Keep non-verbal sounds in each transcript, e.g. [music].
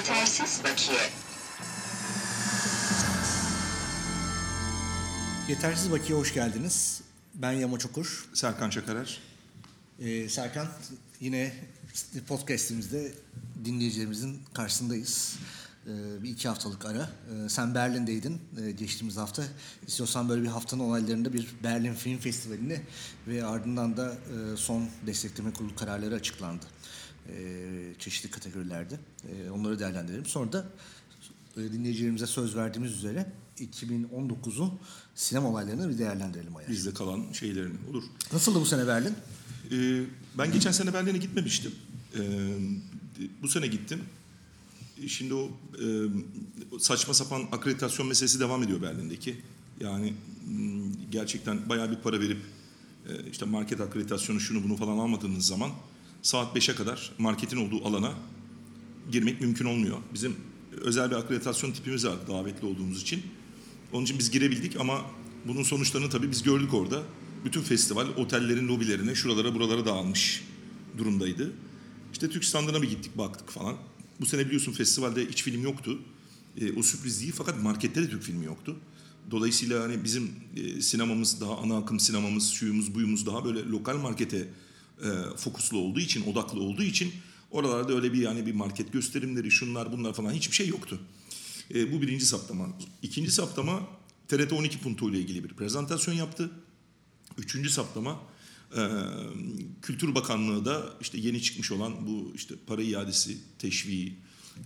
Yetersiz bakiye. Yetersiz Bakiye hoş geldiniz. Ben Yama Çokur. Serkan Çakarer. Ee, Serkan yine podcastimizde dinleyicilerimizin karşısındayız. Ee, bir iki haftalık ara. Ee, sen Berlin'deydin ee, geçtiğimiz hafta. İstiyorsan böyle bir haftanın olaylarında bir Berlin Film Festivali'ni ve ardından da e, son destekleme kurulu kararları açıklandı. Ee, çeşitli kategorilerde. Ee, onları değerlendirelim. Sonra da e, dinleyicilerimize söz verdiğimiz üzere 2019'un sinema olaylarını bir değerlendirelim. Ayar. Bizde kalan şeylerini olur. Nasıldı bu sene Berlin? Ee, ben geçen sene Berlin'e gitmemiştim. Ee, bu sene gittim. Şimdi o e, saçma sapan akreditasyon meselesi devam ediyor Berlin'deki. Yani gerçekten bayağı bir para verip e, işte market akreditasyonu şunu bunu falan almadığınız zaman saat 5'e kadar marketin olduğu alana girmek mümkün olmuyor. Bizim özel bir akreditasyon tipimiz var davetli olduğumuz için. Onun için biz girebildik ama bunun sonuçlarını tabii biz gördük orada. Bütün festival otellerin lobilerine, şuralara buralara dağılmış durumdaydı. İşte Türk standına bir gittik baktık falan. Bu sene biliyorsun festivalde hiç film yoktu. E, o sürpriz değil fakat markette de Türk filmi yoktu. Dolayısıyla hani bizim e, sinemamız daha ana akım sinemamız, şuyumuz buyumuz daha böyle lokal markete e, fokuslu olduğu için, odaklı olduğu için oralarda öyle bir yani bir market gösterimleri, şunlar bunlar falan hiçbir şey yoktu. E, bu birinci saptama. İkinci saptama TRT 12 Punto ile ilgili bir prezentasyon yaptı. Üçüncü saptama e, Kültür Bakanlığı da işte yeni çıkmış olan bu işte para iadesi, teşviği,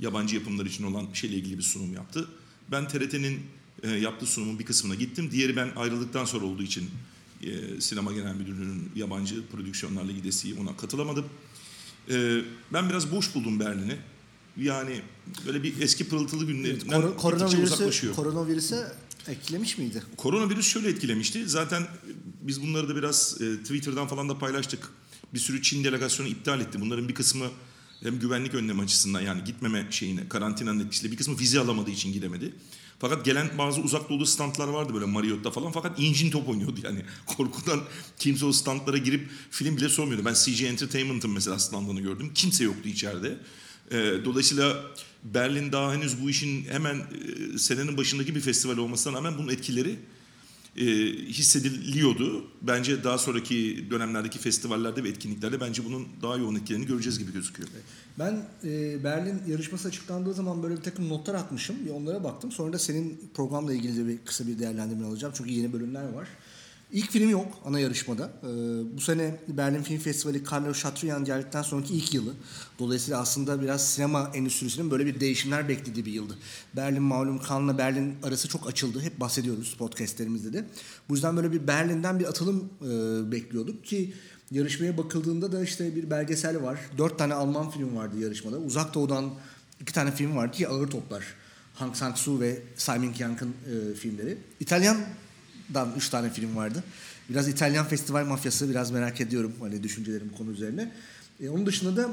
yabancı yapımlar için olan şeyle ilgili bir sunum yaptı. Ben TRT'nin e, yaptığı sunumun bir kısmına gittim. Diğeri ben ayrıldıktan sonra olduğu için e, Sinema Genel Müdürlüğü'nün yabancı prodüksiyonlarla gidesiği ona katılamadım. E, ben biraz boş buldum Berlin'i. Yani böyle bir eski pırıltılı günlerinden Kor- gittikçe koronavirüsü, uzaklaşıyor. koronavirüsü etkilemiş miydi? Koronavirüs şöyle etkilemişti. Zaten biz bunları da biraz e, Twitter'dan falan da paylaştık. Bir sürü Çin delegasyonu iptal etti. Bunların bir kısmı hem güvenlik önlemi açısından yani gitmeme şeyine karantinanın etkisiyle bir kısmı vize alamadığı için gidemedi. Fakat gelen bazı uzak doğulu standlar vardı böyle Marriott'ta falan fakat incin top oynuyordu yani. [laughs] Korkudan kimse o standlara girip film bile sormuyordu. Ben CG Entertainment'ın mesela standını gördüm. Kimse yoktu içeride. E, dolayısıyla Berlin daha henüz bu işin hemen e, senenin başındaki bir festival olmasına rağmen bunun etkileri e, hissediliyordu. Bence daha sonraki dönemlerdeki festivallerde ve etkinliklerde bence bunun daha yoğun etkilerini göreceğiz gibi gözüküyor. Ben e, Berlin yarışması açıklandığı zaman böyle bir takım notlar atmışım. Bir onlara baktım. Sonra da senin programla ilgili de bir kısa bir değerlendirme alacağım. Çünkü yeni bölümler var. İlk film yok ana yarışmada. Ee, bu sene Berlin Film Festivali Carlo Chatrian geldikten sonraki ilk yılı. Dolayısıyla aslında biraz sinema endüstrisinin böyle bir değişimler beklediği bir yıldı. Berlin malum Cannes'la Berlin arası çok açıldı. Hep bahsediyoruz podcastlerimizde de. Bu yüzden böyle bir Berlin'den bir atılım e, bekliyorduk ki yarışmaya bakıldığında da işte bir belgesel var. Dört tane Alman film vardı yarışmada. Uzak Doğu'dan iki tane film vardı ki ağır toplar. Hang Sang-soo ve Simon Kyang'ın e, filmleri. İtalyan dan 3 tane film vardı. Biraz İtalyan festival mafyası biraz merak ediyorum hani düşüncelerim konu üzerine. E, onun dışında da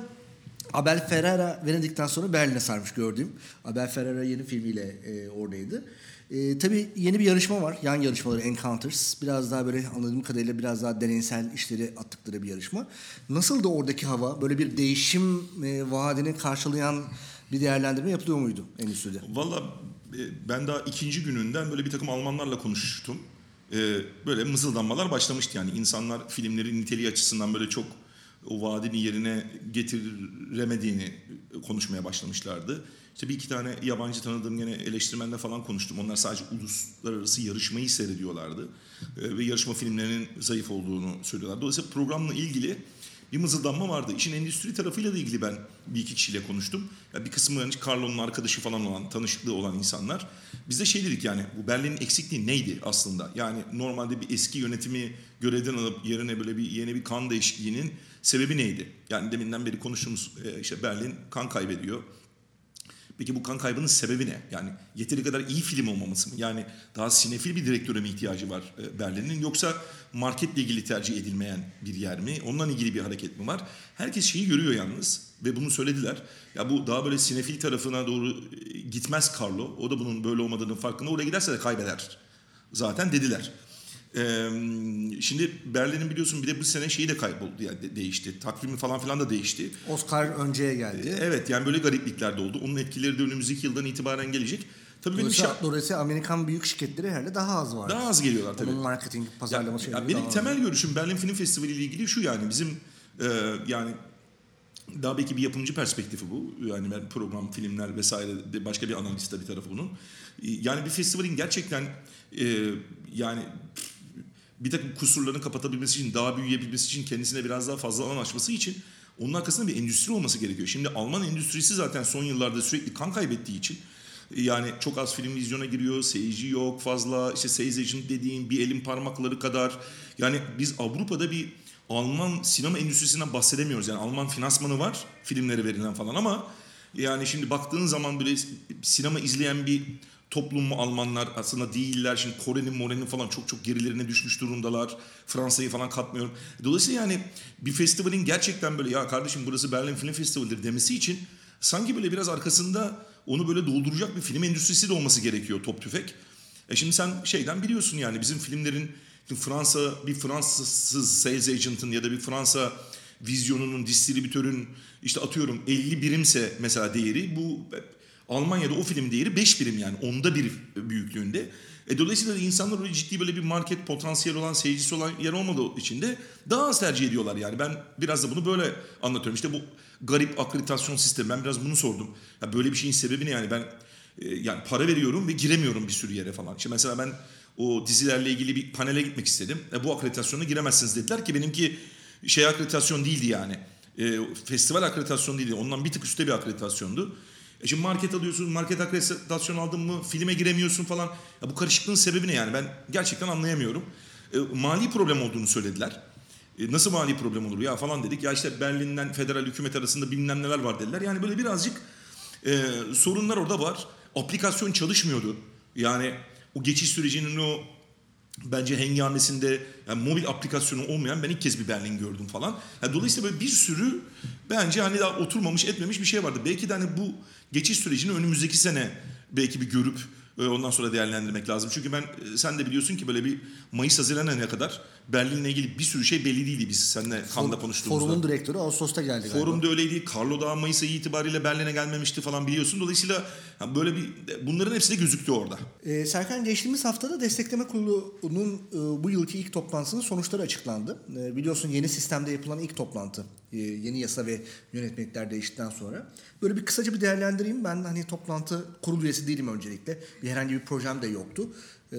Abel Ferrara Venedik'ten sonra Berlin'e sarmış gördüğüm. Abel Ferrara yeni filmiyle e, oradaydı. E, tabii yeni bir yarışma var. Yan yarışmaları Encounters. Biraz daha böyle anladığım kadarıyla biraz daha deneysel işleri attıkları bir yarışma. Nasıl da oradaki hava? Böyle bir değişim e, vaadini karşılayan bir değerlendirme yapılıyor muydu endüstride? Valla e, ben daha ikinci gününden böyle bir takım Almanlarla konuştum. E, böyle mızıldanmalar başlamıştı yani insanlar filmlerin niteliği açısından böyle çok o vaadini yerine getiremediğini konuşmaya başlamışlardı. İşte bir iki tane yabancı tanıdığım yine eleştirmenle falan konuştum. Onlar sadece uluslararası yarışmayı seyrediyorlardı. E, ve yarışma filmlerinin zayıf olduğunu söylüyorlar. Dolayısıyla programla ilgili bir mızıldanma vardı. İşin endüstri tarafıyla da ilgili ben bir iki kişiyle konuştum. Ya bir kısmı hani Carlo'nun arkadaşı falan olan, tanışıklığı olan insanlar. Biz de şey dedik yani bu Berlin'in eksikliği neydi aslında? Yani normalde bir eski yönetimi görevden alıp yerine böyle bir yeni bir kan değişikliğinin sebebi neydi? Yani deminden beri konuştuğumuz işte Berlin kan kaybediyor. Peki bu kan kaybının sebebi ne? Yani yeteri kadar iyi film olmaması mı? Yani daha sinefil bir direktöre mi ihtiyacı var Berlin'in? Yoksa marketle ilgili tercih edilmeyen bir yer mi? Ondan ilgili bir hareket mi var? Herkes şeyi görüyor yalnız ve bunu söylediler. Ya bu daha böyle sinefil tarafına doğru gitmez Carlo. O da bunun böyle olmadığının farkında. Oraya giderse de kaybeder. Zaten dediler. Ee, şimdi Berlin'in biliyorsun bir de bu sene şeyi de kayboldu yani de- değişti. Takvimi falan filan da değişti. Oscar önceye geldi. Evet yani böyle gariplikler de oldu. Onun etkileri de önümüzdeki yıldan itibaren gelecek. Tabii benim şa- dolayısıyla Amerikan büyük şirketleri herhalde daha az var. daha az geliyorlar tabii. Onun marketing, Ya, pazarlama ya şeyleri benim temel görüşüm Berlin Film Festivali ile ilgili şu yani bizim e, yani daha belki bir yapımcı perspektifi bu. Yani ben program, filmler vesaire de başka bir analist bir tarafı bunun. Yani bir festivalin gerçekten e, yani bir takım kusurlarını kapatabilmesi için, daha büyüyebilmesi için, kendisine biraz daha fazla alan açması için onun arkasında bir endüstri olması gerekiyor. Şimdi Alman endüstrisi zaten son yıllarda sürekli kan kaybettiği için yani çok az film vizyona giriyor, seyirci yok fazla, işte sales agent dediğin bir elin parmakları kadar. Yani biz Avrupa'da bir Alman sinema endüstrisinden bahsedemiyoruz. Yani Alman finansmanı var, filmlere verilen falan ama yani şimdi baktığın zaman böyle sinema izleyen bir toplum mu Almanlar aslında değiller. Şimdi Kore'nin More'nin falan çok çok gerilerine düşmüş durumdalar. Fransa'yı falan katmıyorum. Dolayısıyla yani bir festivalin gerçekten böyle ya kardeşim burası Berlin Film Festivali'dir demesi için sanki böyle biraz arkasında onu böyle dolduracak bir film endüstrisi de olması gerekiyor top tüfek. E şimdi sen şeyden biliyorsun yani bizim filmlerin Fransa bir Fransız sales agent'ın ya da bir Fransa vizyonunun, distribütörün işte atıyorum 50 birimse mesela değeri bu Almanya'da o film değeri 5 birim yani onda bir büyüklüğünde. E dolayısıyla insanlar öyle ciddi böyle bir market potansiyeli olan, seyircisi olan yer olmadığı için de daha az tercih ediyorlar yani. Ben biraz da bunu böyle anlatıyorum. İşte bu garip akreditasyon sistemi ben biraz bunu sordum. Ya böyle bir şeyin sebebi ne yani ben e, yani para veriyorum ve giremiyorum bir sürü yere falan. İşte mesela ben o dizilerle ilgili bir panele gitmek istedim. E, bu akreditasyona giremezsiniz dediler ki benimki şey akreditasyon değildi yani. E, festival akreditasyonu değildi. Ondan bir tık üstte bir akreditasyondu. E şimdi market alıyorsun, market akreditasyon aldın mı filme giremiyorsun falan. Ya bu karışıklığın sebebi ne yani ben gerçekten anlayamıyorum. E, mali problem olduğunu söylediler. E, nasıl mali problem olur ya falan dedik. Ya işte Berlin'den federal hükümet arasında bilmem neler var dediler. Yani böyle birazcık e, sorunlar orada var. Aplikasyon çalışmıyordu. Yani o geçiş sürecinin o bence hengamesinde yani mobil aplikasyonu olmayan ben ilk kez bir Berlin gördüm falan. Yani dolayısıyla böyle bir sürü bence hani daha oturmamış etmemiş bir şey vardı. Belki de hani bu geçiş sürecini önümüzdeki sene belki bir görüp ondan sonra değerlendirmek lazım. Çünkü ben e, sen de biliyorsun ki böyle bir Mayıs Haziran ayına kadar Berlin'le ilgili bir sürü şey belli değildi biz seninle Kanda konuştuğumuzda. Forumun direktörü Ağustos'ta geldi galiba. Forumda öyleydi. Carlo daha Mayıs ayı itibariyle Berlin'e gelmemişti falan biliyorsun. Dolayısıyla böyle bir bunların hepsi de gözüktü orada. Ee, Serkan geçtiğimiz haftada Destekleme Kurulu'nun e, bu yılki ilk toplantısının sonuçları açıklandı. E, biliyorsun yeni sistemde yapılan ilk toplantı. E, yeni yasa ve yönetmelikler değiştikten sonra. Böyle bir kısaca bir değerlendireyim. Ben hani toplantı kurul üyesi değilim öncelikle. Bir herhangi bir projem de yoktu. E,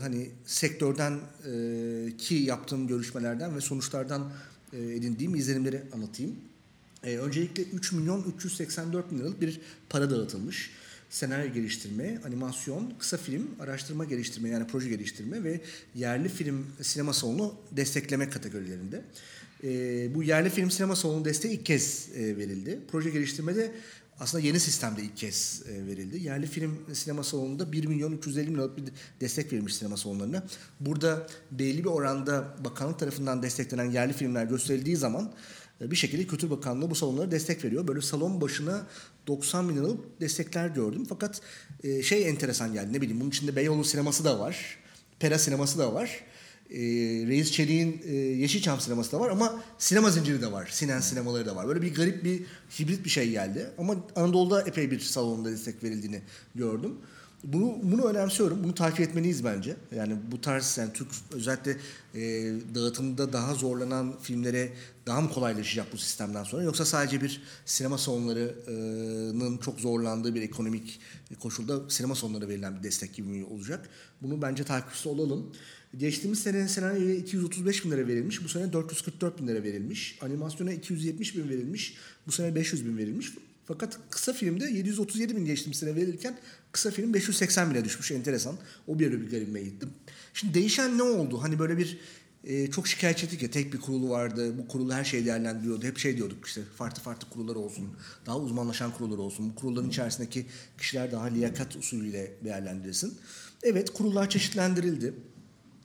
hani sektörden e, ki yaptığım görüşmelerden ve sonuçlardan e, edindiğim izlenimleri anlatayım. E, öncelikle 3 milyon 384 bin liralık bir para dağıtılmış. Senaryo geliştirme, animasyon, kısa film, araştırma geliştirme yani proje geliştirme ve yerli film sinema salonu destekleme kategorilerinde. E, bu yerli film sinema salonu desteği ilk kez e, verildi. Proje geliştirmede aslında yeni sistemde ilk kez e, verildi. Yerli film sinema salonunda 1 milyon 350 bin liralık bir destek verilmiş sinema salonlarına. Burada belli bir oranda bakanlık tarafından desteklenen yerli filmler gösterildiği zaman e, bir şekilde Kültür Bakanlığı bu salonlara destek veriyor. Böyle salon başına 90 bin liralık destekler gördüm. Fakat e, şey enteresan geldi ne bileyim bunun içinde Beyoğlu sineması da var. Pera sineması da var. E, Reis Çelik'in e, Yeşilçam sineması da var ama sinema zinciri de var. Sinen sinemaları da var. Böyle bir garip bir hibrit bir şey geldi. Ama Anadolu'da epey bir salonda destek verildiğini gördüm. Bunu, bunu önemsiyorum. Bunu takip etmeliyiz bence. Yani bu tarz yani Türk özellikle e, dağıtımda daha zorlanan filmlere daha mı kolaylaşacak bu sistemden sonra yoksa sadece bir sinema salonlarının çok zorlandığı bir ekonomik koşulda sinema salonlarına verilen bir destek gibi mi olacak? Bunu bence takipçisi olalım. Geçtiğimiz sene senaryoya 235 bin lira verilmiş. Bu sene 444 bin lira verilmiş. Animasyona 270 bin verilmiş. Bu sene 500 bin verilmiş. Fakat kısa filmde 737 bin geçtiğimiz sene verilirken kısa film 580 bine düşmüş. Enteresan. O bir bir garibime gittim. Şimdi değişen ne oldu? Hani böyle bir e, çok şikayetçi ettik ya tek bir kurulu vardı. Bu kurulu her şeyi değerlendiriyordu. Hep şey diyorduk işte farklı farklı kurullar olsun. Daha uzmanlaşan kurullar olsun. Bu kurulların içerisindeki kişiler daha liyakat usulüyle değerlendirilsin. Evet kurullar çeşitlendirildi.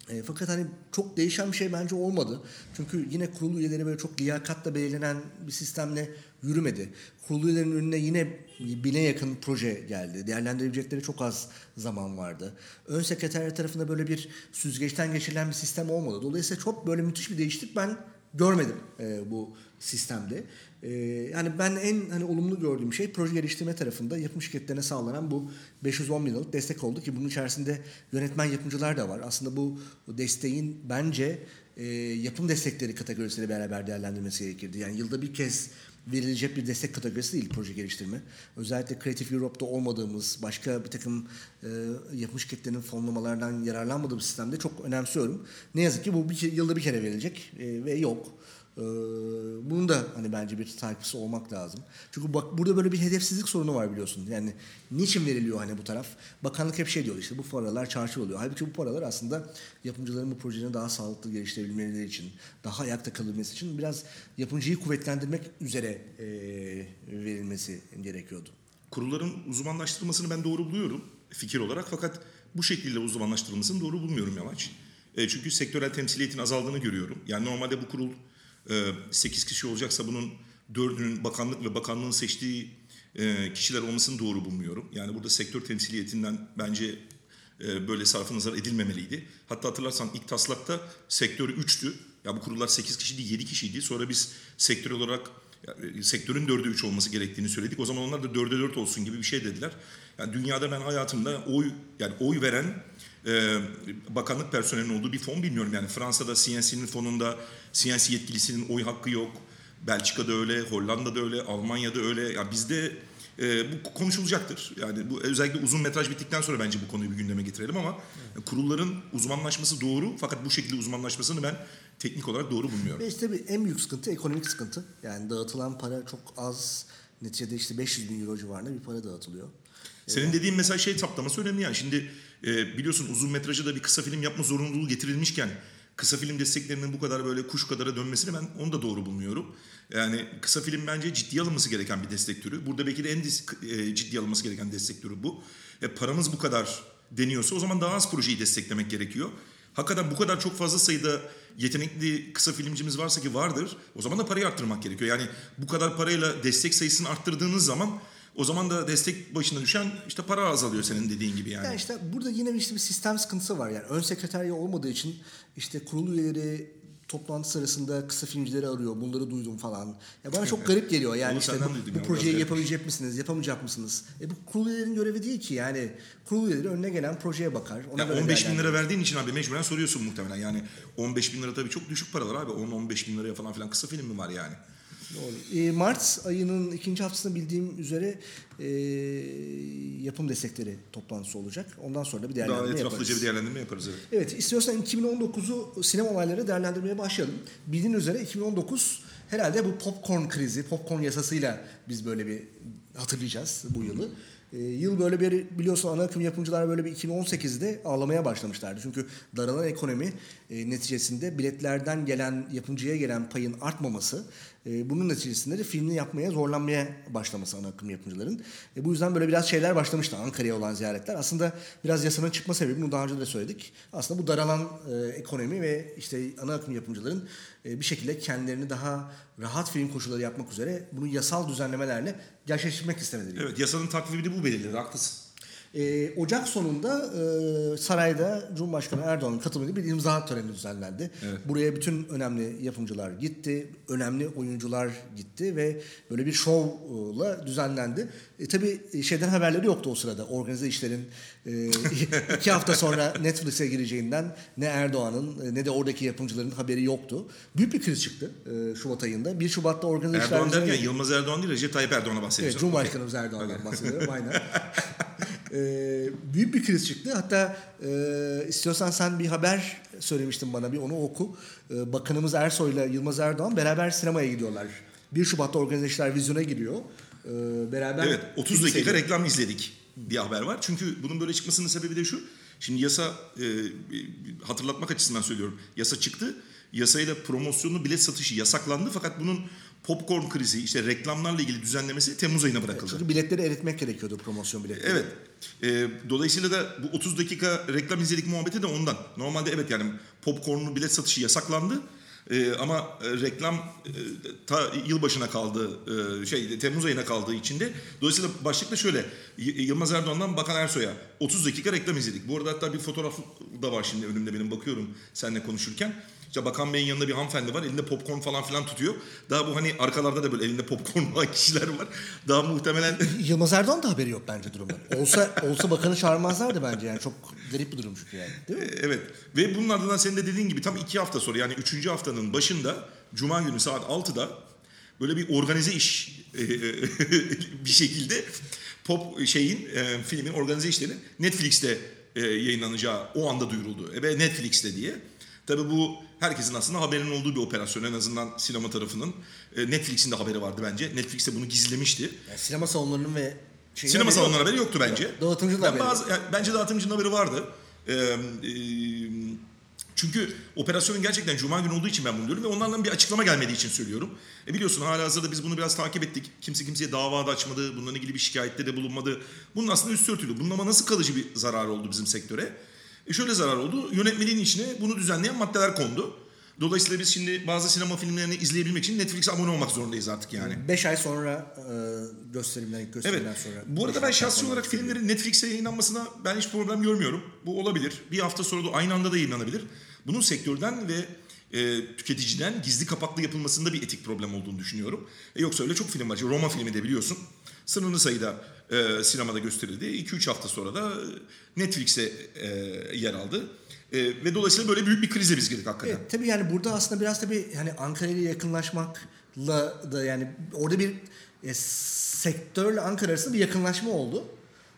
E, fakat hani çok değişen bir şey bence olmadı. Çünkü yine kurul üyeleri böyle çok liyakatla belirlenen bir sistemle yürümedi. Kurulu üyelerin önüne yine bine yakın proje geldi. Değerlendirebilecekleri çok az zaman vardı. Ön sekreterler tarafında böyle bir süzgeçten geçirilen bir sistem olmadı. Dolayısıyla çok böyle müthiş bir değişiklik ben görmedim e, bu sistemde. E, yani ben en hani olumlu gördüğüm şey proje geliştirme tarafında yapım şirketlerine sağlanan bu 510 bin liralık destek oldu ki bunun içerisinde yönetmen yapımcılar da var. Aslında bu desteğin bence e, yapım destekleri kategorisiyle beraber değerlendirmesi gerekirdi. Yani yılda bir kez verilecek bir destek kategorisi değil proje geliştirme. Özellikle Creative Europe'da olmadığımız, başka bir takım e, yapım şirketlerinin fonlamalardan yararlanmadığımız sistemde çok önemsiyorum. Ne yazık ki bu bir, yılda bir kere verilecek e, ve yok. Ee, bunun da hani bence bir takipçisi olmak lazım. Çünkü bak burada böyle bir hedefsizlik sorunu var biliyorsun. Yani niçin veriliyor hani bu taraf? Bakanlık hep şey diyor işte bu paralar çarçur oluyor. Halbuki bu paralar aslında yapımcıların bu projelerini daha sağlıklı geliştirebilmeleri için, daha ayakta kalabilmesi için biraz yapımcıyı kuvvetlendirmek üzere e, verilmesi gerekiyordu. Kurulların uzmanlaştırılmasını ben doğru buluyorum fikir olarak fakat bu şekilde uzmanlaştırılmasını doğru bulmuyorum Yamaç. E, çünkü sektörel temsiliyetin azaldığını görüyorum. Yani normalde bu kurul 8 ee, kişi olacaksa bunun dördünün bakanlık ve bakanlığın seçtiği e, kişiler olmasını doğru bulmuyorum. Yani burada sektör temsiliyetinden bence e, böyle sarfı nazar edilmemeliydi. Hatta hatırlarsan ilk taslakta sektörü 3'tü. Ya bu kurullar 8 kişi değil 7 kişiydi. Sonra biz sektör olarak yani sektörün 4'e 3 olması gerektiğini söyledik. O zaman onlar da 4'e 4 olsun gibi bir şey dediler. Yani dünyada ben hayatımda oy yani oy veren e, bakanlık personelinin olduğu bir fon bilmiyorum. Yani Fransa'da CNC'nin fonunda CNC yetkilisinin oy hakkı yok. Belçika'da öyle, Hollanda'da öyle, Almanya'da öyle. Yani bizde e, bu konuşulacaktır. Yani bu özellikle uzun metraj bittikten sonra bence bu konuyu bir gündeme getirelim ama evet. kurulların uzmanlaşması doğru fakat bu şekilde uzmanlaşmasını ben teknik olarak doğru bulmuyorum. Ve işte bir en büyük sıkıntı ekonomik sıkıntı. Yani dağıtılan para çok az. Neticede işte 500 bin euro civarında bir para dağıtılıyor. Senin dediğin mesela şey saptaması önemli yani. Şimdi e, biliyorsun uzun metrajı da bir kısa film yapma zorunluluğu getirilmişken kısa film desteklerinin bu kadar böyle kuş kadara dönmesini ben onu da doğru bulmuyorum. Yani kısa film bence ciddiye alınması gereken bir destek türü. Burada belki de en e, ciddiye alınması gereken destek türü bu. E, paramız bu kadar deniyorsa o zaman daha az projeyi desteklemek gerekiyor. Hakikaten bu kadar çok fazla sayıda yetenekli kısa filmcimiz varsa ki vardır. O zaman da parayı arttırmak gerekiyor. Yani bu kadar parayla destek sayısını arttırdığınız zaman o zaman da destek başına düşen işte para azalıyor senin dediğin gibi yani. Yani işte burada yine işte bir sistem sıkıntısı var. Yani ön sekreterya olmadığı için işte kurul üyeleri toplantı sırasında kısa filmcileri arıyor. Bunları duydum falan. Ya bana çok garip geliyor. Yani işte bu, bu projeyi yapabilecek misiniz, yapamayacak mısınız? E bu kurul üyelerin görevi değil ki. Yani kurul üyeleri önüne gelen projeye bakar. Ona ya 15 bin lira verdiğin için abi mecburen soruyorsun muhtemelen. Yani 15 bin lira tabii çok düşük paralar abi. 10-15 bin liraya falan filan kısa film mi var yani? Doğru. E, Mart ayının ikinci haftasında bildiğim üzere e, yapım destekleri toplantısı olacak. Ondan sonra da bir değerlendirme Daha etraflıca bir değerlendirme yaparız. Evet. evet istiyorsan 2019'u sinema olayları değerlendirmeye başlayalım. Bildiğin üzere 2019 herhalde bu popcorn krizi, popcorn yasasıyla biz böyle bir hatırlayacağız bu yılı. E, yıl böyle bir biliyorsun ana akım yapımcılar böyle bir 2018'de ağlamaya başlamışlardı. Çünkü daralan ekonomi e, neticesinde biletlerden gelen yapımcıya gelen payın artmaması e, bunun neticesinde de filmini yapmaya zorlanmaya başlaması ana akım yapımcıların. E, bu yüzden böyle biraz şeyler başlamıştı Ankara'ya olan ziyaretler. Aslında biraz yasanın çıkma sebebi bunu daha önce de söyledik. Aslında bu daralan e, ekonomi ve işte ana akım yapımcıların e, bir şekilde kendilerini daha rahat film koşulları yapmak üzere bunu yasal düzenlemelerle gerçekleştirmek istemeleri. Evet yasanın takvimini bu belirledi haklısın. E, Ocak sonunda e, sarayda Cumhurbaşkanı Erdoğan'ın katılımıyla bir imza töreni düzenlendi. Evet. Buraya bütün önemli yapımcılar gitti, önemli oyuncular gitti ve böyle bir şovla düzenlendi. E, tabii şeyden haberleri yoktu o sırada. Organize işlerin e, [laughs] iki hafta sonra Netflix'e gireceğinden ne Erdoğan'ın ne de oradaki yapımcıların haberi yoktu. Büyük bir kriz çıktı e, Şubat ayında. 1 Şubat'ta organize Erdoğan işler... Erdoğan derken Yılmaz Erdoğan değil Recep Tayyip Erdoğan'a bahsediyoruz. Evet, Cumhurbaşkanımız okay. Erdoğan'dan bahsediyorum aynen. [laughs] e, büyük bir kriz çıktı. Hatta e, istiyorsan sen bir haber söylemiştin bana bir onu oku. E, Bakanımız Ersoy ile Yılmaz Erdoğan beraber sinemaya gidiyorlar. 1 Şubat'ta organize vizyona giriyor. E, beraber Evet 30 dakika seviyor. reklam izledik bir haber var. Çünkü bunun böyle çıkmasının sebebi de şu. Şimdi yasa e, hatırlatmak açısından söylüyorum. Yasa çıktı. Yasayla promosyonu bilet satışı yasaklandı fakat bunun popcorn krizi, işte reklamlarla ilgili düzenlemesi Temmuz ayına bırakıldı. Çünkü biletleri eritmek gerekiyordu promosyon biletleri. Evet. E, dolayısıyla da bu 30 dakika reklam izledik muhabbeti de ondan. Normalde evet yani popcornlu bilet satışı yasaklandı. E, ama e, reklam e, ta yılbaşına kaldı, e, şey Temmuz ayına kaldığı için de dolayısıyla başlıkta şöyle Y- Yılmaz Erdoğan'dan Bakan Ersoy'a 30 dakika reklam izledik. Bu arada hatta bir fotoğraf da var şimdi önümde benim bakıyorum seninle konuşurken. İşte Bakan Bey'in yanında bir hanımefendi var. Elinde popcorn falan filan tutuyor. Daha bu hani arkalarda da böyle elinde popcorn [laughs] olan kişiler var. Daha muhtemelen Yılmaz Erdoğan da haberi yok bence durumdan. Olsa olsa bakanı çağırmazlardı bence yani çok garip bir durum çünkü yani. Değil mi? Evet ve bunun ardından senin de dediğin gibi tam iki hafta sonra yani üçüncü haftanın başında Cuma günü saat 6'da böyle bir organize iş e, [laughs] bir şekilde pop şeyin e, filmin organize işlerinin Netflix'te e, yayınlanacağı o anda duyuruldu. E, ve Netflix'te diye. Tabii bu herkesin aslında haberinin olduğu bir operasyon en azından sinema tarafının. E, Netflix'in de haberi vardı bence. Netflix de bunu gizlemişti. Yani sinema salonlarının ve şeyin Sinema haberi yok. salonları haberi yoktu bence. Dağıtımcının Ben haberi bazı, yani bence dağıtımcının haberi vardı. Ee, e, çünkü operasyonun gerçekten Cuma günü olduğu için ben bunu diyorum ve onlardan bir açıklama gelmediği için söylüyorum. E biliyorsun hala hazırda biz bunu biraz takip ettik. Kimse kimseye dava da açmadı, bununla ilgili bir şikayette de bulunmadı. Bunun aslında üstü örtülü. Bunun ama nasıl kalıcı bir zarar oldu bizim sektöre? E şöyle zarar oldu. Yönetmeliğin içine bunu düzenleyen maddeler kondu. Dolayısıyla biz şimdi bazı sinema filmlerini izleyebilmek için Netflix'e abone olmak zorundayız artık yani. 5 ay sonra e, gösterimden, ilk Evet. gösterimden sonra. Bu arada ben şahsi olarak filmlerin Netflix'e yayınlanmasına ben hiç problem görmüyorum. Bu olabilir. Bir hafta sonra da aynı anda da yayınlanabilir. Bunun sektörden ve e, tüketiciden gizli kapaklı yapılmasında bir etik problem olduğunu düşünüyorum. E, yoksa öyle çok film var. Roma filmi de biliyorsun. Sınırlı sayıda e, sinemada gösterildi. 2-3 hafta sonra da Netflix'e e, yer aldı. E, ve dolayısıyla böyle büyük bir krize biz girdik hakikaten. Evet, tabii yani burada aslında biraz tabii hani Ankara ile yakınlaşmakla da yani orada bir e, sektörle Ankara arasında bir yakınlaşma oldu.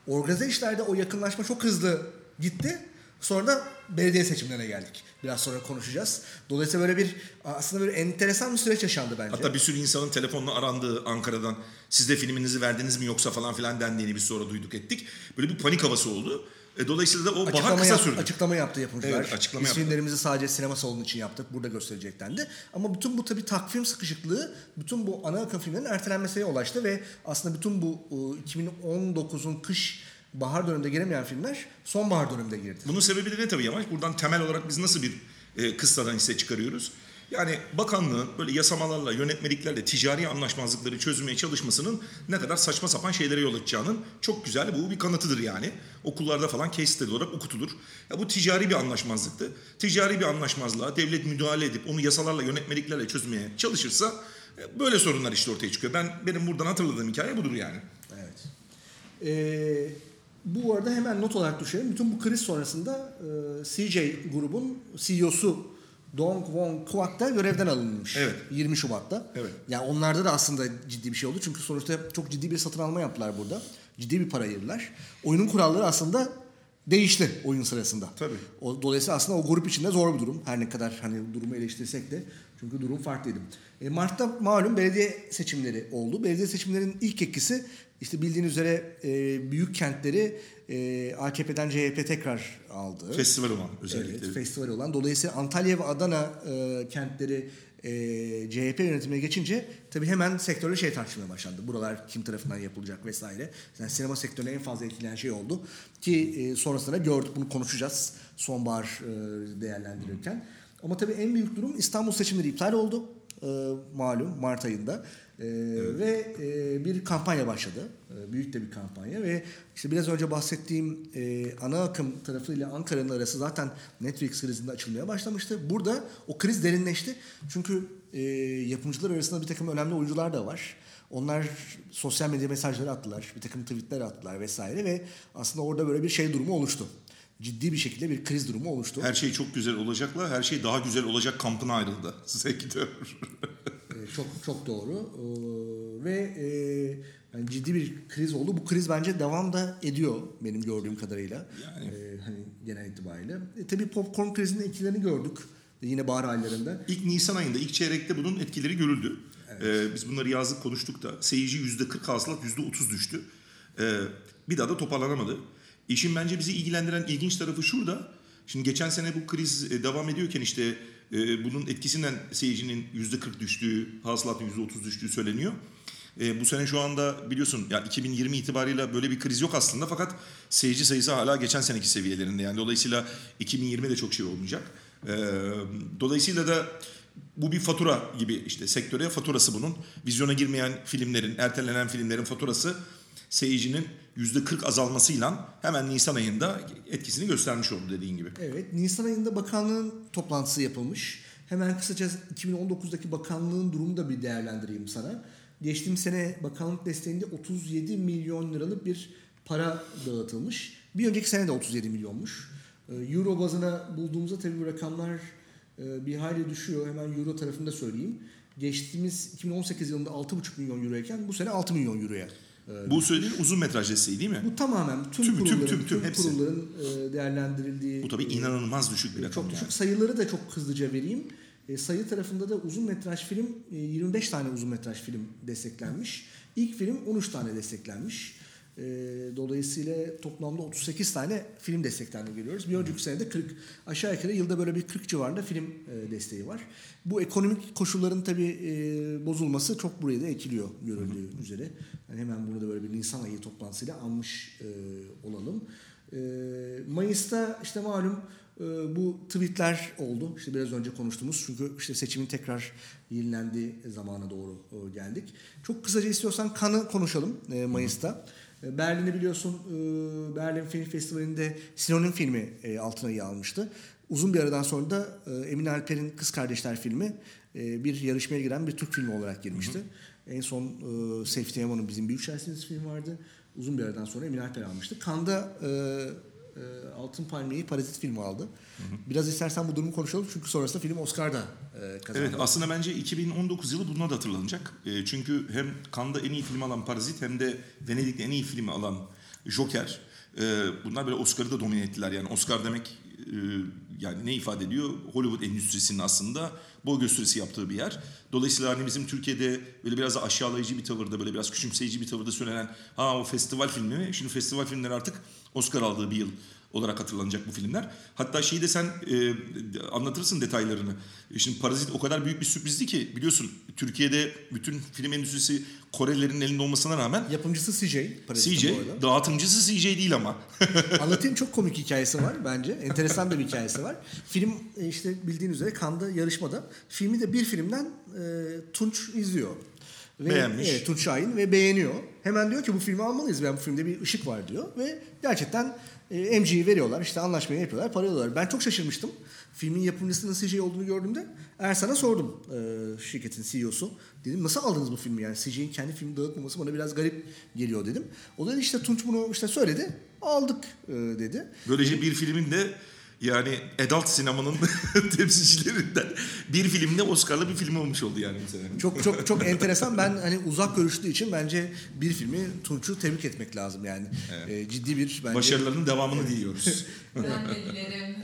Organize işlerde o yakınlaşma çok hızlı gitti. Sonra da belediye seçimlerine geldik. Biraz sonra konuşacağız. Dolayısıyla böyle bir aslında böyle enteresan bir süreç yaşandı bence. Hatta bir sürü insanın telefonla arandığı Ankara'dan siz de filminizi verdiniz mi yoksa falan filan dendiğini biz sonra duyduk ettik. Böyle bir panik havası oldu. E, dolayısıyla da o bahar Açıklama, kısa yap- sürdü. açıklama yaptı yapımcılar. Evet, açıklama Biz yaptı. filmlerimizi sadece sinema salonu için yaptık. Burada gösterecek dendi. Ama bütün bu tabii takvim sıkışıklığı bütün bu ana akım filmlerin ertelenmesine yol açtı ve aslında bütün bu e, 2019'un kış bahar döneminde giremeyen filmler sonbahar döneminde girdi. Bunun sebebi de ne tabii Yamaç? Buradan temel olarak biz nasıl bir e, kıssadan hisse çıkarıyoruz? Yani bakanlığın böyle yasamalarla, yönetmeliklerle ticari anlaşmazlıkları çözmeye çalışmasının ne kadar saçma sapan şeylere yol açacağının çok güzel bu bir kanıtıdır yani. Okullarda falan case study olarak okutulur. Ya bu ticari bir anlaşmazlıktı. Ticari bir anlaşmazlığa devlet müdahale edip onu yasalarla, yönetmeliklerle çözmeye çalışırsa e, böyle sorunlar işte ortaya çıkıyor. Ben benim buradan hatırladığım hikaye budur yani. Evet. Ee, bu arada hemen not olarak düşelim. Bütün bu kriz sonrasında e, CJ grubun CEO'su Dong Won Kwak da görevden alınmış. Evet. 20 Şubat'ta. Evet. Yani onlarda da aslında ciddi bir şey oldu. Çünkü sonuçta çok ciddi bir satın alma yaptılar burada. Ciddi bir para ayırdılar. Oyunun kuralları aslında değişti oyun sırasında. Tabii. O, dolayısıyla aslında o grup içinde zor bir durum. Her ne kadar hani durumu eleştirsek de. Çünkü durum farklıydı. E, Mart'ta malum belediye seçimleri oldu. Belediye seçimlerinin ilk etkisi işte bildiğiniz üzere e, büyük kentleri e, AKP'den CHP tekrar aldı. Festival olan özellikle. Evet, festival olan. Dolayısıyla Antalya ve Adana e, kentleri e, CHP yönetimine geçince tabii hemen sektörde şey tartışmaya başlandı. Buralar kim tarafından yapılacak vesaire. Yani sinema sektörüne en fazla etkileyen şey oldu. Ki e, sonrasında gördük bunu konuşacağız sonbahar e, değerlendirirken. Ama tabii en büyük durum İstanbul seçimleri iptal oldu. E, malum Mart ayında. E, Ve e, bir kampanya başladı. E, büyük de bir kampanya ve işte biraz önce bahsettiğim e, ana akım tarafıyla Ankara'nın arası zaten Netflix krizinde açılmaya başlamıştı. Burada o kriz derinleşti. Çünkü e, yapımcılar arasında bir takım önemli oyuncular da var. Onlar sosyal medya mesajları attılar, bir takım tweetler attılar vesaire ve aslında orada böyle bir şey durumu oluştu. Ciddi bir şekilde bir kriz durumu oluştu. Her şey çok güzel olacakla her şey daha güzel olacak kampına ayrıldı [laughs] sektör. Ee, çok çok doğru Ee, ve e, yani ciddi bir kriz oldu. Bu kriz bence devam da ediyor benim gördüğüm kadarıyla. Yani. Ee, hani genel itibariyle. E, tabii popcorn krizinin etkilerini gördük. Yine bahar aylarında. İlk Nisan ayında, ilk çeyrekte bunun etkileri görüldü. Ee, biz bunları yazdık, konuştuk da. Seyirci yüzde 40 hasılat yüzde 30 düştü. Ee, bir daha da toparlanamadı. İşin bence bizi ilgilendiren ilginç tarafı şurada. Şimdi geçen sene bu kriz e, devam ediyorken işte e, bunun etkisinden seyircinin yüzde 40 düştüğü, hasılatın yüzde 30 düştüğü söyleniyor. E, bu sene şu anda biliyorsun yani 2020 itibarıyla böyle bir kriz yok aslında fakat seyirci sayısı hala geçen seneki seviyelerinde. Yani dolayısıyla 2020'de çok şey olmayacak. E, dolayısıyla da bu bir fatura gibi işte sektöre faturası bunun. Vizyona girmeyen filmlerin, ertelenen filmlerin faturası seyircinin %40 azalmasıyla hemen Nisan ayında etkisini göstermiş oldu dediğin gibi. Evet, Nisan ayında bakanlığın toplantısı yapılmış. Hemen kısaca 2019'daki bakanlığın durumunu da bir değerlendireyim sana. Geçtiğimiz sene bakanlık desteğinde 37 milyon liralık bir para dağıtılmış. Bir önceki sene de 37 milyonmuş. Ee, Euro bazına bulduğumuzda tabii bu rakamlar e, bir hayli düşüyor. Hemen Euro tarafında söyleyeyim. Geçtiğimiz 2018 yılında 6,5 milyon euroyken bu sene 6 milyon euroya bu söylediğin uzun metraj desteği değil mi? Bu tamamen tüm, tüm kurulların, tüm, tüm, tüm, tüm kurulların e, değerlendirildiği. Bu tabii inanılmaz düşük bir rakam. Çok düşük. Yani. Sayıları da çok hızlıca vereyim. E, sayı tarafında da uzun metraj film e, 25 tane uzun metraj film desteklenmiş. İlk film 13 tane desteklenmiş. E, dolayısıyla toplamda 38 tane film desteklerini görüyoruz. Bir önceki sene de 40. Aşağı yukarı yılda böyle bir 40 civarında film e, desteği var. Bu ekonomik koşulların tabii e, bozulması çok buraya da etkiliyor görüldüğü üzere. Yani hemen bunu da böyle bir Nisan ayı toplantısıyla almış e, olalım. E, Mayıs'ta işte malum e, bu tweetler oldu. İşte biraz önce konuştuğumuz çünkü işte seçimin tekrar yenilendiği zamana doğru e, geldik. Çok kısaca istiyorsan Kan'ı konuşalım e, Mayıs'ta. E, Berlin'de biliyorsun e, Berlin Film Festivali'nde Sinonim filmi e, altın ayı almıştı. Uzun bir aradan sonra da Emin Alper'in Kız Kardeşler filmi bir yarışmaya giren bir Türk filmi olarak girmişti. Hı hı. En son Safety Yaman'ın bizim Büyük Şahsiyetimiz film vardı. Uzun bir aradan sonra Emin Alper almıştı. Kanda e, Altın Palmiye'yi Parazit filmi aldı. Hı hı. Biraz istersen bu durumu konuşalım çünkü sonrasında film Oscar'da e, kazandı. Evet aslında bence 2019 yılı buna da hatırlanacak. E, çünkü hem Cannes'da en iyi film alan Parazit hem de Venedik'te en iyi filmi alan Joker. E, bunlar böyle Oscar'ı da domine ettiler. Yani Oscar demek e, yani ne ifade ediyor? Hollywood endüstrisinin aslında boy gösterisi yaptığı bir yer. Dolayısıyla hani bizim Türkiye'de böyle biraz aşağılayıcı bir tavırda, böyle biraz küçümseyici bir tavırda söylenen ha o festival filmi mi? Şimdi festival filmleri artık Oscar aldığı bir yıl olarak hatırlanacak bu filmler. Hatta şeyi de sen e, anlatırsın detaylarını. Şimdi Parazit o kadar büyük bir sürprizdi ki biliyorsun Türkiye'de bütün film endüstrisi Korelilerin elinde olmasına rağmen yapımcısı CJ. CJ, dağıtımcısı CJ değil ama. [laughs] Anlatayım çok komik hikayesi var bence. Enteresan bir hikayesi var. Film e, işte bildiğin üzere Cannes'da yarışmada. Filmi de bir filmden e, Tunç izliyor. Ve, Beğenmiş. Evet, Tunç Şahin ve beğeniyor. Hemen diyor ki bu filmi almalıyız. Ben bu filmde bir ışık var diyor. Ve gerçekten e, MG'yi veriyorlar. işte anlaşmayı yapıyorlar. Para alıyorlar. Ben çok şaşırmıştım. Filmin yapımcısının CJ olduğunu gördüğümde Ersan'a sordum e, şirketin CEO'su. Dedim nasıl aldınız bu filmi yani CJ'in kendi filmi dağıtmaması bana biraz garip geliyor dedim. O da işte Tunç bunu işte söyledi. Aldık e, dedi. Böylece bir filmin de yani adult sinemanın [laughs] temsilcilerinden bir filmde Oscar'lı bir film olmuş oldu yani mesela. Çok çok çok enteresan. Ben hani uzak görüşlü için bence bir filmi Tunç'u tebrik etmek lazım yani. Evet. E, ciddi bir bence... Başarılarının devamını diliyoruz. [laughs] ben de dilerim.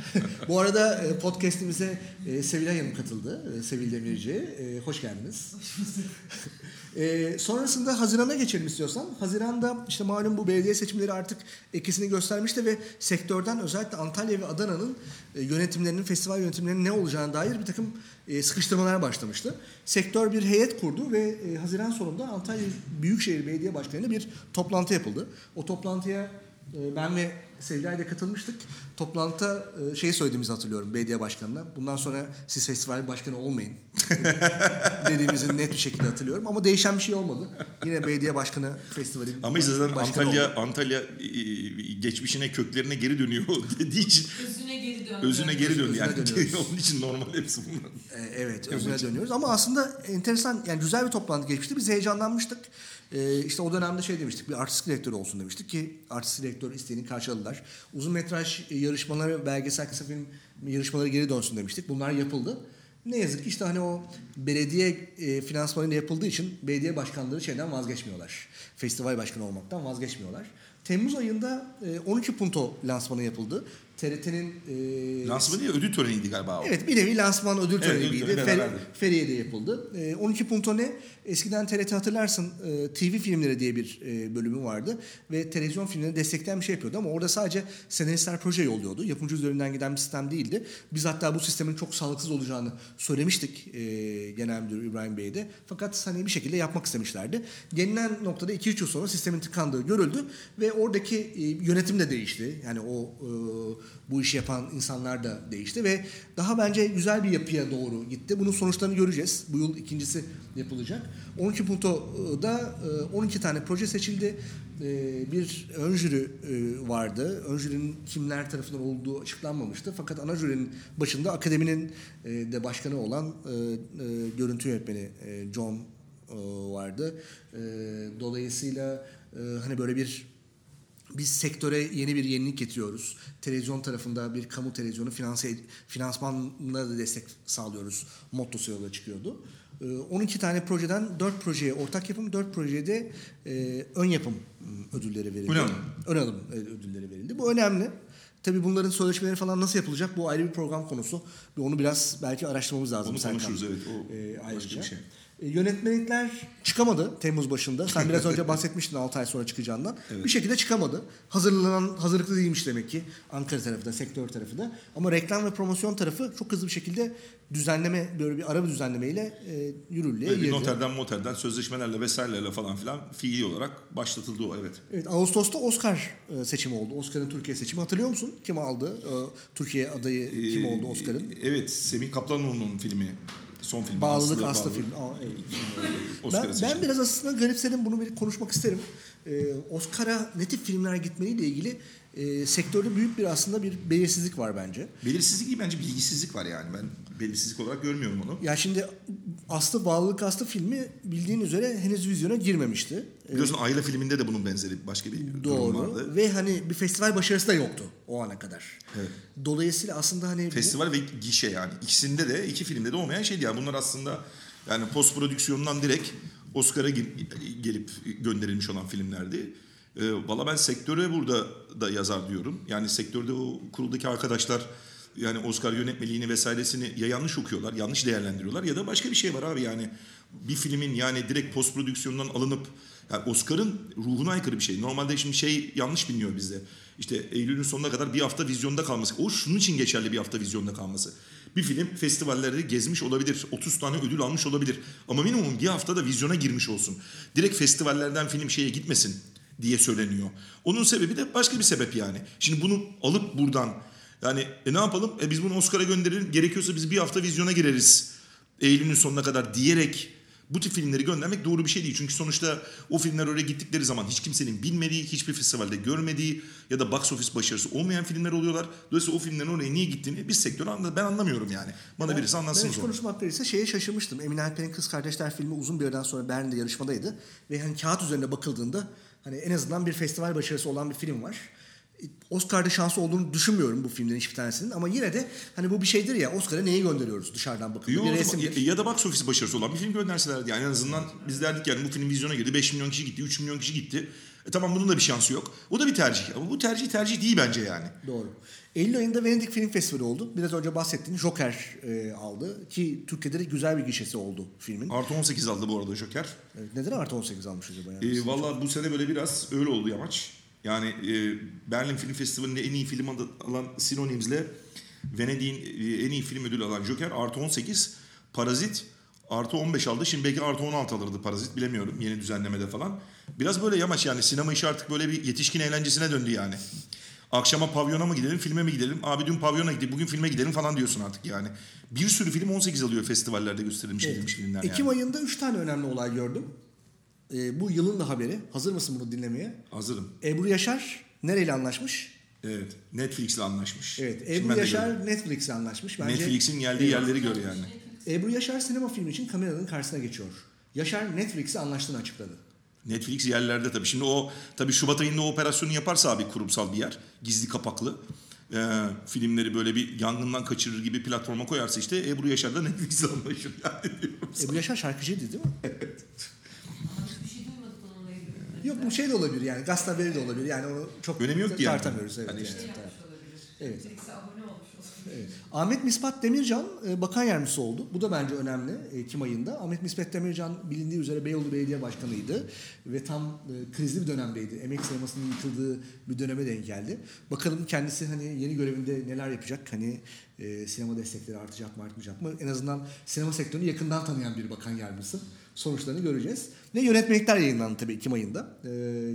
Bu arada e, podcast'imize e, Sevilay Hanım katıldı. E, Sevil Demirci. E, hoş geldiniz. Hoş bulduk. [laughs] E, sonrasında Haziran'a geçelim istiyorsan. Haziran'da işte malum bu belediye seçimleri artık etkisini göstermişti ve sektörden özellikle Antalya ve Adana'nın e, yönetimlerinin, festival yönetimlerinin ne olacağına dair bir takım e, sıkıştırmalar başlamıştı. Sektör bir heyet kurdu ve e, Haziran sonunda Antalya Büyükşehir Belediye Başkanı'yla bir toplantı yapıldı. O toplantıya e, ben ve Sevda ile katılmıştık. Toplantıda e, şeyi söylediğimizi hatırlıyorum belediye başkanına. Bundan sonra siz festival başkanı olmayın [laughs] dediğimizi net bir şekilde hatırlıyorum. Ama değişen bir şey olmadı. Yine belediye başkanı festivalin Ama zaten Antalya, oldu. Antalya e, geçmişine köklerine geri dönüyor [laughs] dediği için. Özüne geri döndü. Özüne geri döndü yani. [laughs] Onun için normal hepsi bunlar. Evet özüne dönüyoruz. Ama aslında enteresan yani güzel bir toplantı geçmişti. Biz heyecanlanmıştık. Ee, işte o dönemde şey demiştik, bir artist direktör olsun demiştik ki artist direktör isteğini karşıladılar. Uzun metraj yarışmaları, belgesel kısa film yarışmaları geri dönsün demiştik. Bunlar yapıldı. Ne yazık ki işte hani o belediye e, finansmanıyla yapıldığı için belediye başkanları şeyden vazgeçmiyorlar. Festival başkanı olmaktan vazgeçmiyorlar. Temmuz ayında e, 12 Punto lansmanı yapıldı. TRT'nin... E, lansmanı değil, ödül töreniydi galiba o. Evet bir nevi lansman ödül töreniydi. Evet, Fer, Feriye'de yapıldı. E, 12 Punto ne? Eskiden TRT hatırlarsın e, TV filmleri diye bir e, bölümü vardı. Ve televizyon filmlerini destekleyen bir şey yapıyordu ama orada sadece senaristler proje yolluyordu. Yapımcı üzerinden giden bir sistem değildi. Biz hatta bu sistemin çok sağlıksız olacağını söylemiştik e, Genel Müdür İbrahim Bey'e de. Fakat hani bir şekilde yapmak istemişlerdi. Gelinen noktada 2-3 yıl sonra sistemin tıkandığı görüldü ve oradaki e, yönetim de değişti. Yani o e, Bu işi yapan insanlar da değişti ve daha bence güzel bir yapıya doğru gitti. Bunun sonuçlarını göreceğiz. Bu yıl ikincisi yapılacak. 12 Punto'da e, 12 tane proje seçildi. E, Bir ön jüri e, vardı. Ön jürinin kimler tarafından olduğu açıklanmamıştı. Fakat ana jürinin başında akademinin e, de başkanı olan görüntü yönetmeni John vardı. Dolayısıyla hani böyle bir biz sektöre yeni bir yenilik getiriyoruz. Televizyon tarafında bir kamu televizyonu finanse, finansmanına da destek sağlıyoruz. Mottosu yola çıkıyordu. Ee, 12 tane projeden 4 projeye ortak yapım, 4 projeye de e, ön yapım m, ödülleri verildi. Ön alım. Ön alım e, ödülleri verildi. Bu önemli. Tabii bunların sözleşmeleri falan nasıl yapılacak bu ayrı bir program konusu. Onu biraz belki araştırmamız lazım. Onu konuşuruz evet. O Ee, başka ayrıca. bir şey. E, Yönetmenlikler çıkamadı Temmuz başında. Sen [laughs] biraz önce bahsetmiştin 6 ay sonra çıkacağından. Bir şekilde çıkamadı. Hazırlanan hazırlıklı değilmiş demek ki Ankara tarafı da, sektör tarafı da. Ama reklam ve promosyon tarafı çok hızlı bir şekilde düzenleme, böyle bir ara bir düzenlemeyle e, yürürlüğe bir girdi. noterden moterden sözleşmelerle vesairelerle falan filan fiili olarak başlatıldı o evet. Evet, Ağustos'ta Oscar e, seçimi oldu. Oscar'ın Türkiye seçimi hatırlıyor musun? Kim aldı? E, Türkiye adayı kim Ee, oldu Oscar'ın? Evet Semih Kaplanoğlu'nun filmi. Son filmi. Bağlılık Aslı Aslı Bağlı. film. Aa, evet. Oscar'a Ben, ben biraz aslında garipsedim bunu bir konuşmak isterim. Ee, Oscar'a ne tip filmler gitmeliyle ilgili e, sektörde büyük bir aslında bir belirsizlik var bence. Belirsizlik değil bence bilgisizlik var yani. Ben belirsizlik olarak görmüyorum onu. Ya şimdi Aslı Bağlılık Aslı filmi bildiğin üzere henüz vizyona girmemişti. Biliyorsun Ayla filminde de bunun benzeri başka bir durum Doğru. vardı. Ve hani bir festival başarısı da yoktu o ana kadar. Evet. Dolayısıyla aslında hani bu- Festival ve gişe yani. İkisinde de iki filmde de olmayan şeydi yani. Bunlar aslında yani post prodüksiyondan direkt Oscar'a gelip gönderilmiş olan filmlerdi. Ee, Valla ben sektöre burada da yazar diyorum. Yani sektörde o kuruldaki arkadaşlar yani Oscar yönetmeliğini vesairesini ya yanlış okuyorlar, yanlış değerlendiriyorlar ya da başka bir şey var abi yani bir filmin yani direkt post prodüksiyondan alınıp yani Oscar'ın ruhuna aykırı bir şey. Normalde şimdi şey yanlış biliniyor bizde. İşte Eylül'ün sonuna kadar bir hafta vizyonda kalması. O şunun için geçerli bir hafta vizyonda kalması. Bir film festivallerde gezmiş olabilir. 30 tane ödül almış olabilir. Ama minimum bir hafta da vizyona girmiş olsun. Direkt festivallerden film şeye gitmesin diye söyleniyor. Onun sebebi de başka bir sebep yani. Şimdi bunu alıp buradan yani e ne yapalım? E biz bunu Oscar'a gönderelim. Gerekiyorsa biz bir hafta vizyona gireriz. Eylül'ün sonuna kadar diyerek bu tip filmleri göndermek doğru bir şey değil. Çünkü sonuçta o filmler oraya gittikleri zaman hiç kimsenin bilmediği, hiçbir festivalde görmediği ya da box office başarısı olmayan filmler oluyorlar. Dolayısıyla o filmlerin oraya niye gittiğini biz sektör anla ben anlamıyorum yani. Bana birisi anlatsın Ben hiç zaman. konuşmak gerekirse şeye şaşırmıştım. Emine Alper'in Kız Kardeşler filmi uzun bir aradan sonra Berlin'de yarışmadaydı. Ve hani kağıt üzerinde bakıldığında hani en azından bir festival başarısı olan bir film var. Oscar'da şansı olduğunu düşünmüyorum bu filmlerin hiçbir tanesinin ama yine de hani bu bir şeydir ya Oscar'a neyi gönderiyoruz dışarıdan bakınca Yo, bir resimdir. ya, ya da box office başarısı olan bir film gönderselerdi. Yani en azından biz derdik yani bu film vizyona girdi. 5 milyon kişi gitti, 3 milyon kişi gitti. E tamam bunun da bir şansı yok. O da bir tercih. Ama bu tercih tercih değil bence yani. Doğru. Eylül ayında Venedik Film Festivali oldu. Biraz önce bahsettiğin Joker e, aldı ki Türkiye'de de güzel bir gişesi oldu filmin. Artı 18 aldı bu arada Joker. Evet, neden artı 18 almış acaba? Yani? E, Valla bu sene böyle biraz öyle oldu yamaç. Yani e, Berlin Film Festivali'nde en iyi film alan Synonyms'le Venedik'in e, en iyi film ödülü alan Joker artı 18, Parazit artı 15 aldı. Şimdi belki artı 16 alırdı Parazit bilemiyorum yeni düzenlemede falan. Biraz böyle yamaç yani sinema işi artık böyle bir yetişkin eğlencesine döndü yani. Akşama pavyona mı gidelim, filme mi gidelim? Abi dün pavyona gittik, bugün filme gidelim falan diyorsun artık yani. Bir sürü film 18 alıyor festivallerde gösterilmiş edilmiş filmler yani. Ekim ayında 3 tane önemli olay gördüm. E, bu yılın da haberi. Hazır mısın bunu dinlemeye? Hazırım. Ebru Yaşar nereyle anlaşmış? Evet. Netflix'le anlaşmış. Evet, Şimdi Ebru Yaşar. Netflix'le anlaşmış. Bence Netflix'in geldiği yerleri gör yani. Ebru Yaşar sinema filmi için kameranın karşısına geçiyor. Yaşar Netflix'e anlaştığını açıkladı. Netflix yerlerde tabii. Şimdi o tabii Şubat ayında o operasyonu yaparsa abi kurumsal bir yer. Gizli kapaklı. Ee, filmleri böyle bir yangından kaçırır gibi platforma koyarsa işte Ebru Yaşar da Netflix'le anlaşır [laughs] yani. Ebru Yaşar şarkıcıydı değil mi? Ama hiçbir şey duymadık onunla ilgili. Yok bu şey de olabilir yani gazete haberi de olabilir. Yani onu çok Önemi yok ki yani. tartamıyoruz. Evet, Hani yani. işte. Olabilir. Evet. Evet. Ahmet Mispat Demircan e, bakan yardımcısı oldu. Bu da bence önemli e, Ekim ayında. Ahmet Mispat Demircan bilindiği üzere Beyoğlu Belediye Başkanı'ydı. Ve tam e, krizli bir dönemdeydi. Emek sinemasının yıkıldığı bir döneme denk geldi. Bakalım kendisi hani yeni görevinde neler yapacak? Hani sinema destekleri artacak mı artmayacak mı? En azından sinema sektörünü yakından tanıyan bir bakan yardımcısı. Sonuçlarını göreceğiz. Ve yönetmelikler yayınlandı tabii Ekim ayında. Ee,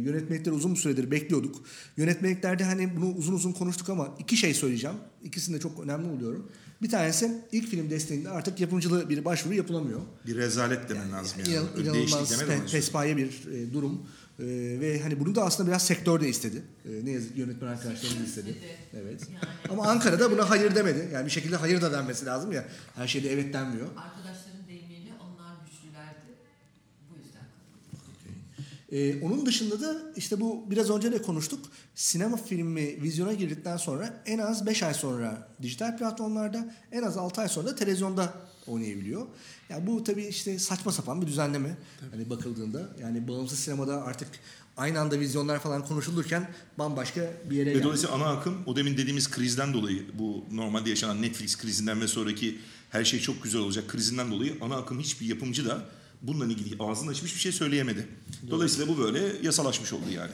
yönetmelikleri uzun bir süredir bekliyorduk. Yönetmeliklerde hani bunu uzun uzun konuştuk ama iki şey söyleyeceğim. İkisini de çok önemli buluyorum. Bir tanesi ilk film desteğinde artık yapımcılığı bir başvuru yapılamıyor. Bir rezalet demen lazım yani. Öyle inanılmaz pe- pespaye bir e, durum. E, ve hani bunu da aslında biraz sektör de istedi. E, ne yazık ki yönetmen arkadaşlarımız istedi. Evet. Yani Ama Ankara'da buna hayır demedi. Yani bir şekilde hayır da denmesi lazım ya. Her şeyde evet denmiyor. arkadaşların deyimiyle onlar güçlülerdi. Bu yüzden katıldım. Ee, onun dışında da işte bu biraz önce de konuştuk. Sinema filmi vizyona girdikten sonra en az 5 ay sonra dijital platformlarda en az 6 ay sonra da televizyonda oynayabiliyor. Yani bu tabii işte saçma sapan bir düzenleme. Hani bakıldığında yani bağımsız sinemada artık aynı anda vizyonlar falan konuşulurken bambaşka bir yere Ve geldi. dolayısıyla ana akım o demin dediğimiz krizden dolayı bu normalde yaşanan Netflix krizinden ve sonraki her şey çok güzel olacak krizinden dolayı ana akım hiçbir yapımcı da bununla ilgili ağzını açmış bir şey söyleyemedi. Dolayısıyla bu böyle yasalaşmış oldu yani.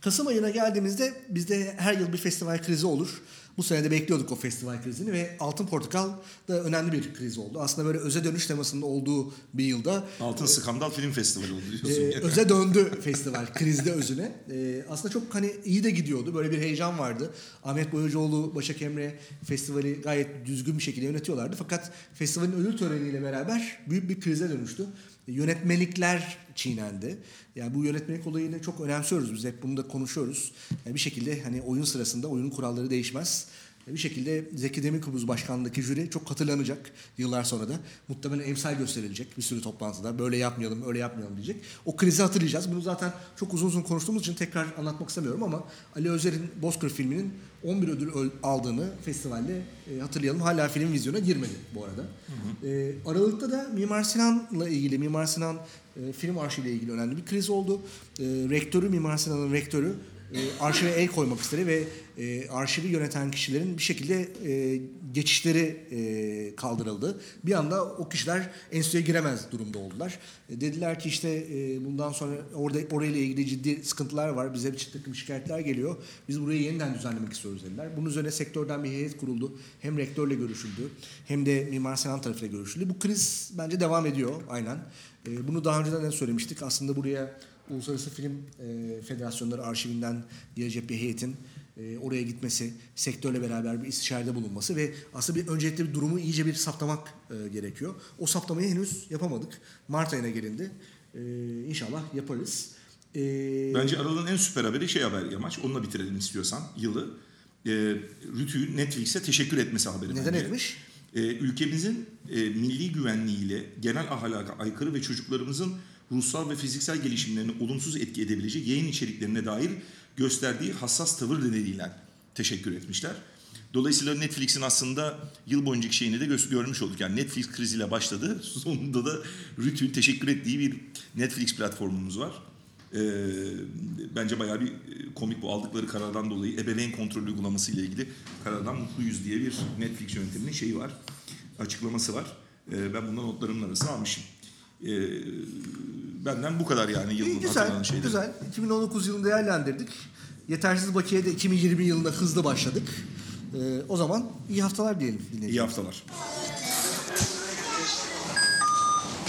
Kasım ayına geldiğimizde bizde her yıl bir festival krizi olur. Bu sene de bekliyorduk o festival krizini ve Altın Portakal da önemli bir kriz oldu. Aslında böyle öze dönüş temasında olduğu bir yılda Altın Skandal Film Festivali oldu diyorsun. e, yani. öze döndü festival krizde özüne. E, aslında çok hani iyi de gidiyordu. Böyle bir heyecan vardı. Ahmet Boyacıoğlu, Başak Emre festivali gayet düzgün bir şekilde yönetiyorlardı. Fakat festivalin ödül töreniyle beraber büyük bir krize dönüştü. Yönetmelikler çiğnendi. Yani bu yönetmelik olayını çok önemsiyoruz biz hep bunu da konuşuyoruz. Yani bir şekilde hani oyun sırasında oyunun kuralları değişmez. Bir şekilde Zeki Demirkubuz başkanlığındaki jüri çok hatırlanacak yıllar sonra da. Muhtemelen emsal gösterilecek bir sürü toplantıda. Böyle yapmayalım, öyle yapmayalım diyecek. O krizi hatırlayacağız. Bunu zaten çok uzun uzun konuştuğumuz için tekrar anlatmak istemiyorum ama Ali Özer'in Bozkır filminin 11 ödül aldığını festivalde e, hatırlayalım. Hala film vizyona girmedi bu arada. E, Aralık'ta da Mimar Sinan'la ilgili, Mimar Sinan e, film arşiviyle ilgili önemli bir kriz oldu. E, rektörü, Mimar Sinan'ın rektörü arşive el koymak istedi ve e, arşivi yöneten kişilerin bir şekilde e, geçişleri e, kaldırıldı. Bir anda o kişiler enstitüye giremez durumda oldular. E, dediler ki işte e, bundan sonra orada orayla ilgili ciddi sıkıntılar var. Bize bir takım şikayetler geliyor. Biz burayı yeniden düzenlemek istiyoruz dediler. Bunun üzerine sektörden bir heyet kuruldu. Hem rektörle görüşüldü hem de Mimar Sinan tarafıyla görüşüldü. Bu kriz bence devam ediyor aynen. E, bunu daha önceden de söylemiştik. Aslında buraya Uluslararası Film e, Federasyonları arşivinden gelecek bir heyetin e, oraya gitmesi, sektörle beraber bir istişarede bulunması ve aslında bir öncelikle bir durumu iyice bir saptamak e, gerekiyor. O saptamayı henüz yapamadık. Mart ayına gelindi. E, inşallah yaparız. E, Bence Aral'ın en süper haberi şey haber Yamaç. Onunla bitirelim istiyorsan yılı. E, Rütü'nün Netflix'e teşekkür etmesi haberi neden bence. etmiş? E, ülkemizin e, milli güvenliğiyle genel ahlaka aykırı ve çocuklarımızın ruhsal ve fiziksel gelişimlerine olumsuz etki edebilecek yayın içeriklerine dair gösterdiği hassas tavır nedeniyle teşekkür etmişler. Dolayısıyla Netflix'in aslında yıl boyuncaki şeyini de gö- görmüş olduk. Yani Netflix kriziyle başladı. [laughs] Sonunda da Rütü'nün teşekkür ettiği bir Netflix platformumuz var. Ee, bence bayağı bir e, komik bu aldıkları karardan dolayı ebeveyn kontrol uygulaması ile ilgili karardan mutluyuz diye bir Netflix yönetiminin şeyi var. Açıklaması var. Ee, ben bundan notlarımın arasına almışım. Ee, benden bu kadar yani yılın güzel, şeyleri. güzel. 2019 yılını değerlendirdik. Yetersiz bakiye de 2020 yılında hızlı başladık. E, o zaman iyi haftalar diyelim. İyi haftalar.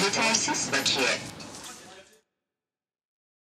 Yetersiz bakiye.